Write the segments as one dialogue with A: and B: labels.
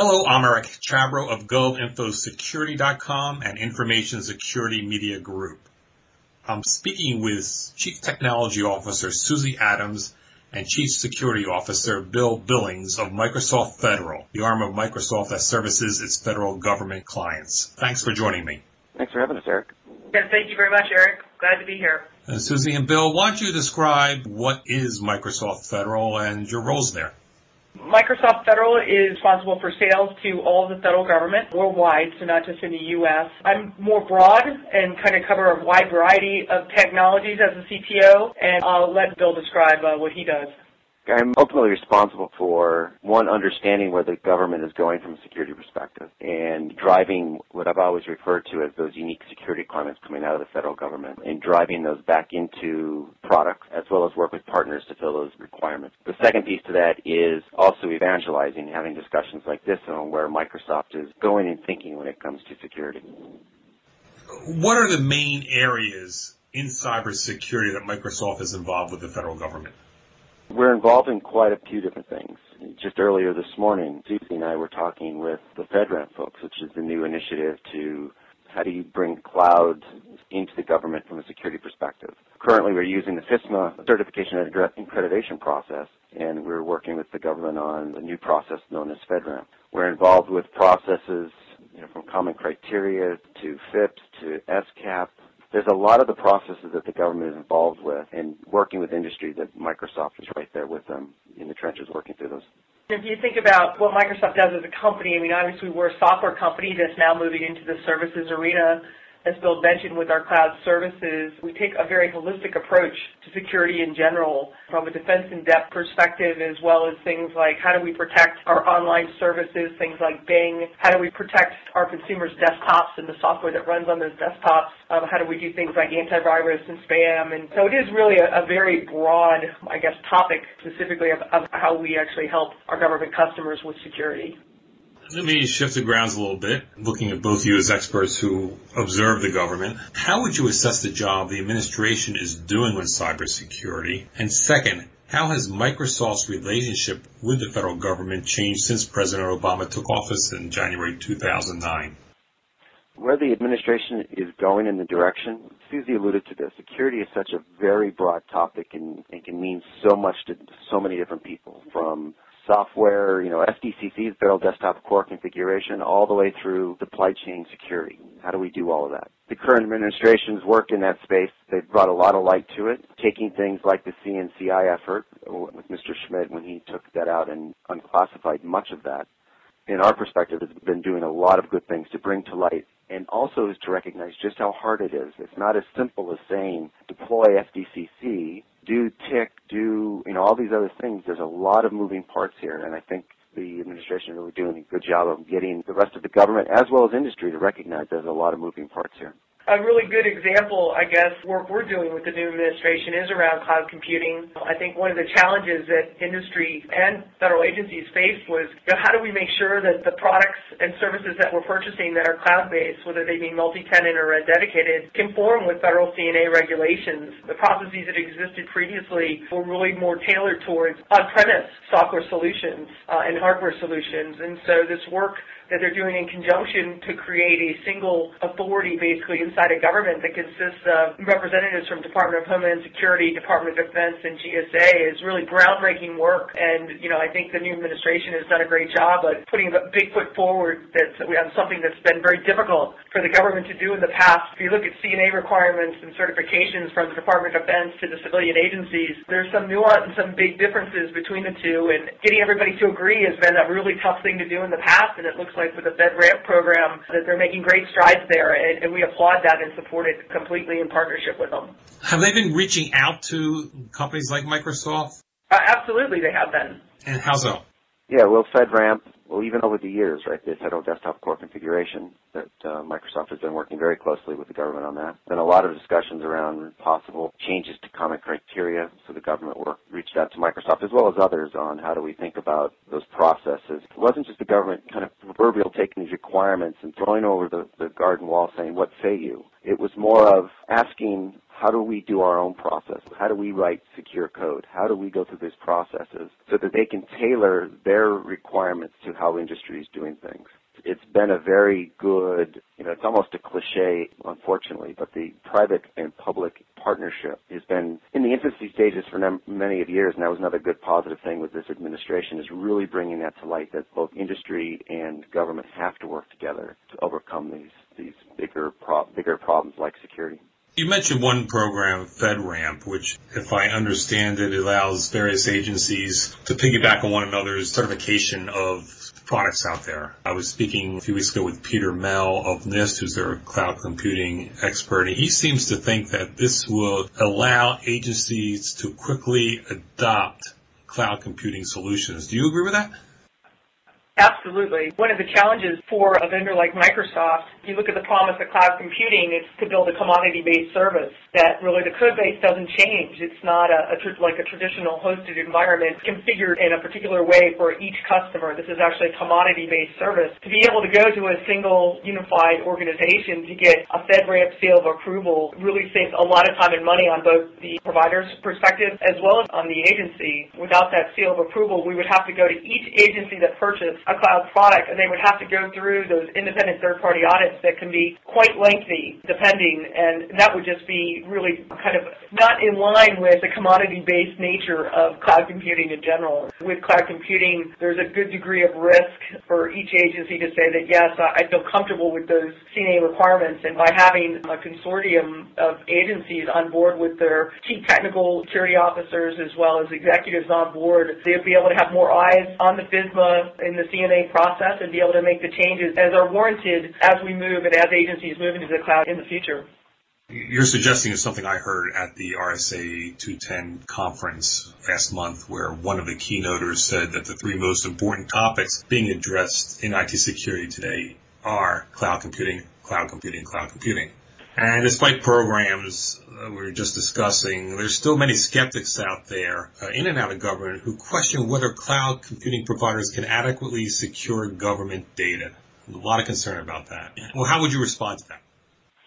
A: Hello, I'm Eric Chabrow of GovInfoSecurity.com and Information Security Media Group. I'm speaking with Chief Technology Officer Susie Adams and Chief Security Officer Bill Billings of Microsoft Federal, the arm of Microsoft that services its federal government clients. Thanks for joining me.
B: Thanks for having us, Eric.
C: Yes, thank you very much, Eric. Glad to be here.
A: Uh, Susie and Bill, why don't you describe what is Microsoft Federal and your roles there?
C: Microsoft Federal is responsible for sales to all of the federal government worldwide, so not just in the U.S. I'm more broad and kind of cover a wide variety of technologies as a CTO, and I'll let Bill describe uh, what he does.
B: I'm ultimately responsible for one understanding where the government is going from a security perspective and driving what I've always referred to as those unique security requirements coming out of the federal government and driving those back into products as well as work with partners to fill those requirements. The second piece to that is also evangelizing, having discussions like this on where Microsoft is going and thinking when it comes to security.
A: What are the main areas in cybersecurity that Microsoft is involved with the federal government?
B: We're involved in quite a few different things. Just earlier this morning, Susie and I were talking with the FedRAMP folks, which is the new initiative to how do you bring cloud into the government from a security perspective. Currently, we're using the FISMA certification and accreditation process, and we're working with the government on a new process known as FedRAMP. We're involved with processes you know, from common criteria to FIPS to SCAP there's a lot of the processes that the government is involved with and working with industry that Microsoft is right there with them in the trenches working through those.
C: If you think about what Microsoft does as a company, I mean, obviously we're a software company that's now moving into the services arena as Bill mentioned with our cloud services, we take a very holistic approach to security in general from a defense in depth perspective as well as things like how do we protect our online services, things like Bing, how do we protect our consumers' desktops and the software that runs on those desktops, um, how do we do things like antivirus and spam. And so it is really a, a very broad, I guess, topic specifically of, of how we actually help our government customers with security.
A: Let me shift the grounds a little bit, looking at both of you as experts who observe the government. How would you assess the job the administration is doing with cybersecurity? And second, how has Microsoft's relationship with the federal government changed since President Obama took office in January 2009?
B: Where the administration is going in the direction, Susie alluded to this. Security is such a very broad topic and, and can mean so much to so many different people, from software, you know, FDCC, Federal Desktop Core Configuration, all the way through supply chain security. How do we do all of that? The current administration's work in that space. They've brought a lot of light to it, taking things like the CNCI effort with Mr. Schmidt when he took that out and unclassified much of that. In our perspective, has been doing a lot of good things to bring to light and also is to recognize just how hard it is. It's not as simple as saying deploy FDCC do tick, do you know all these other things. There's a lot of moving parts here, and I think the administration is really doing a good job of getting the rest of the government as well as industry to recognize there's a lot of moving parts here
C: a really good example, I guess, work we're doing with the new administration is around cloud computing. I think one of the challenges that industry and federal agencies faced was, you know, how do we make sure that the products and services that we're purchasing that are cloud-based, whether they be multi-tenant or dedicated, conform with federal C&A regulations. The processes that existed previously were really more tailored towards on-premise software solutions uh, and hardware solutions. And so this work that they're doing in conjunction to create a single authority basically inside a government that consists of representatives from Department of Homeland Security, Department of Defense, and GSA is really groundbreaking work. And, you know, I think the new administration has done a great job of putting a big foot forward that we have something that's been very difficult for the government to do in the past. If you look at C&A requirements and certifications from the Department of Defense to the civilian agencies, there's some nuance and some big differences between the two. And getting everybody to agree has been a really tough thing to do in the past, and it looks like with the FedRAMP program that they're making great strides there, and, and we applaud that and support it completely in partnership with them.
A: Have they been reaching out to companies like Microsoft?
C: Uh, absolutely, they have been.
A: And how so?
B: Yeah, well, FedRAMP, well, even over the years, right, the Federal Desktop Core Configuration, that uh, Microsoft has been working very closely with the government on that. Been a lot of discussions around possible changes to common criteria, so the government work, reached out to Microsoft as well as others on how do we think about those processes. It wasn't just the government kind of proverbial taking these requirements and throwing over the, the garden wall saying, what say you? It was more of asking how do we do our own process? How do we write secure code? How do we go through these processes so that they can tailor their requirements to how industry is doing things? It's been a very good, you know, it's almost a cliche, unfortunately, but the private and public partnership has been in the infancy stages for many of years, and that was another good positive thing with this administration is really bringing that to light that both industry and government have to work together to overcome these these bigger pro- bigger problems like security.
A: You mentioned one program, FedRAMP, which, if I understand it, allows various agencies to piggyback on one another's certification of products out there. I was speaking a few weeks ago with Peter Mell of NIST, who's their cloud computing expert, and he seems to think that this will allow agencies to quickly adopt cloud computing solutions. Do you agree with that?
C: Absolutely. One of the challenges for a vendor like Microsoft, you look at the promise of cloud computing, it's to build a commodity-based service that really the code base doesn't change. It's not a, a like a traditional hosted environment configured in a particular way for each customer. This is actually a commodity-based service. To be able to go to a single unified organization to get a FedRAMP seal of approval really saves a lot of time and money on both the provider's perspective as well as on the agency. Without that seal of approval, we would have to go to each agency that purchased a cloud product, and they would have to go through those independent third-party audits that can be quite lengthy, depending, and that would just be really kind of not in line with the commodity-based nature of cloud computing in general. With cloud computing, there's a good degree of risk for each agency to say that, yes, I feel comfortable with those C&A requirements, and by having a consortium of agencies on board with their chief technical security officers as well as executives on board, they'll be able to have more eyes on the FISMA in the C&A process and be able to make the changes as are warranted as we move and as agencies move into the cloud in the future.
A: You're suggesting is something I heard at the RSA 210 conference last month where one of the keynoters said that the three most important topics being addressed in IT security today are cloud computing, cloud computing, cloud computing. And despite programs we were just discussing, there's still many skeptics out there uh, in and out of government who question whether cloud computing providers can adequately secure government data. A lot of concern about that. Well, how would you respond to that?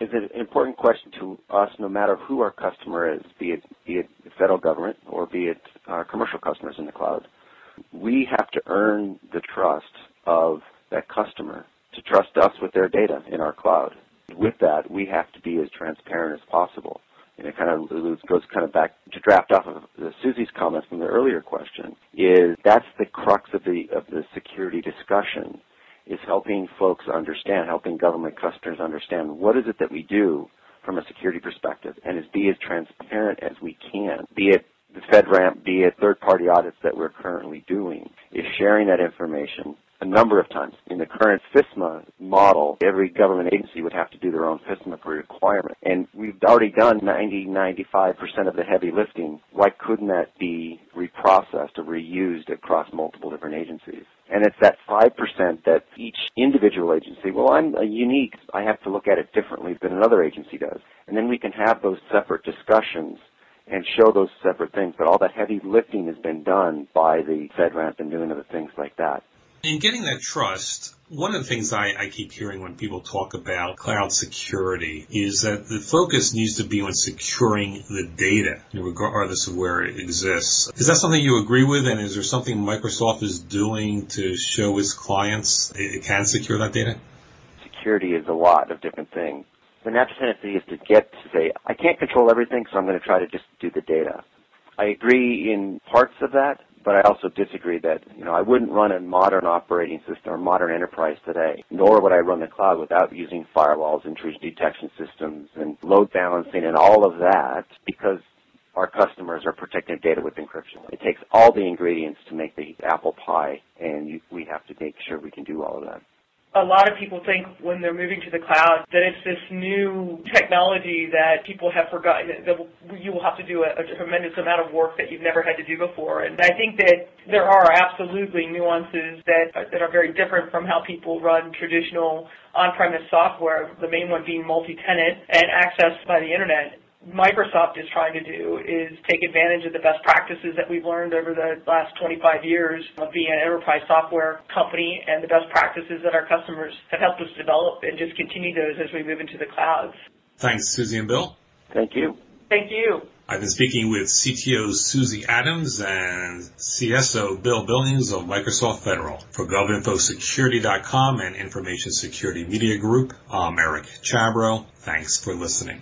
B: It's an important question to us, no matter who our customer is, be it be it the federal government or be it our commercial customers in the cloud. We have to earn the trust of that customer to trust us with their data in our cloud with that, we have to be as transparent as possible. And it kind of goes kind of back to draft off of Susie's comments from the earlier question. Is that's the crux of the of the security discussion, is helping folks understand, helping government customers understand what is it that we do from a security perspective, and is be as transparent as we can. Be it the FedRAMP, be it third-party audits that we're currently doing, is sharing that information a number of times. In the current FISMA model, every government agency would have to do their own FISMA requirement. And we've already done 90, 95% of the heavy lifting. Why couldn't that be reprocessed or reused across multiple different agencies? And it's that 5% that each individual agency, well, I'm a unique. I have to look at it differently than another agency does. And then we can have those separate discussions and show those separate things. But all that heavy lifting has been done by the FedRAMP and doing other things like that.
A: In getting that trust, one of the things I, I, keep hearing when people talk about cloud security is that the focus needs to be on securing the data, regardless of where it exists. Is that something you agree with, and is there something Microsoft is doing to show its clients it can secure that data?
B: Security is a lot of different things. The natural tendency is to get to say, I can't control everything, so I'm going to try to just do the data. I agree in parts of that, but I also disagree that, you know, I wouldn't run a modern operating system or modern enterprise today, nor would I run the cloud without using firewalls, intrusion detection systems, and load balancing and all of that because our customers are protecting data with encryption. It takes all the ingredients to make the apple pie, and you, we have to make sure we can do all of that
C: a lot of people think when they're moving to the cloud that it's this new technology that people have forgotten that you will have to do a, a, tremendous amount of work that you've never had to do before. And I think that there are absolutely nuances that that are very different from how people run traditional on-premise software. The main one being multi-tenant and access by the internet. Microsoft is trying to do is take advantage of the best practices that we've learned over the last 25 years of being an enterprise software company and the best practices that our customers have helped us develop and just continue those as we move into the clouds.
A: Thanks, Susie and Bill.
B: Thank you.
C: Thank you.
A: I've been speaking with CTO Susie Adams and CSO Bill Billings of Microsoft Federal. For GovInfoSecurity.com and Information Security Media Group, I'm Eric Chabrow. Thanks for listening.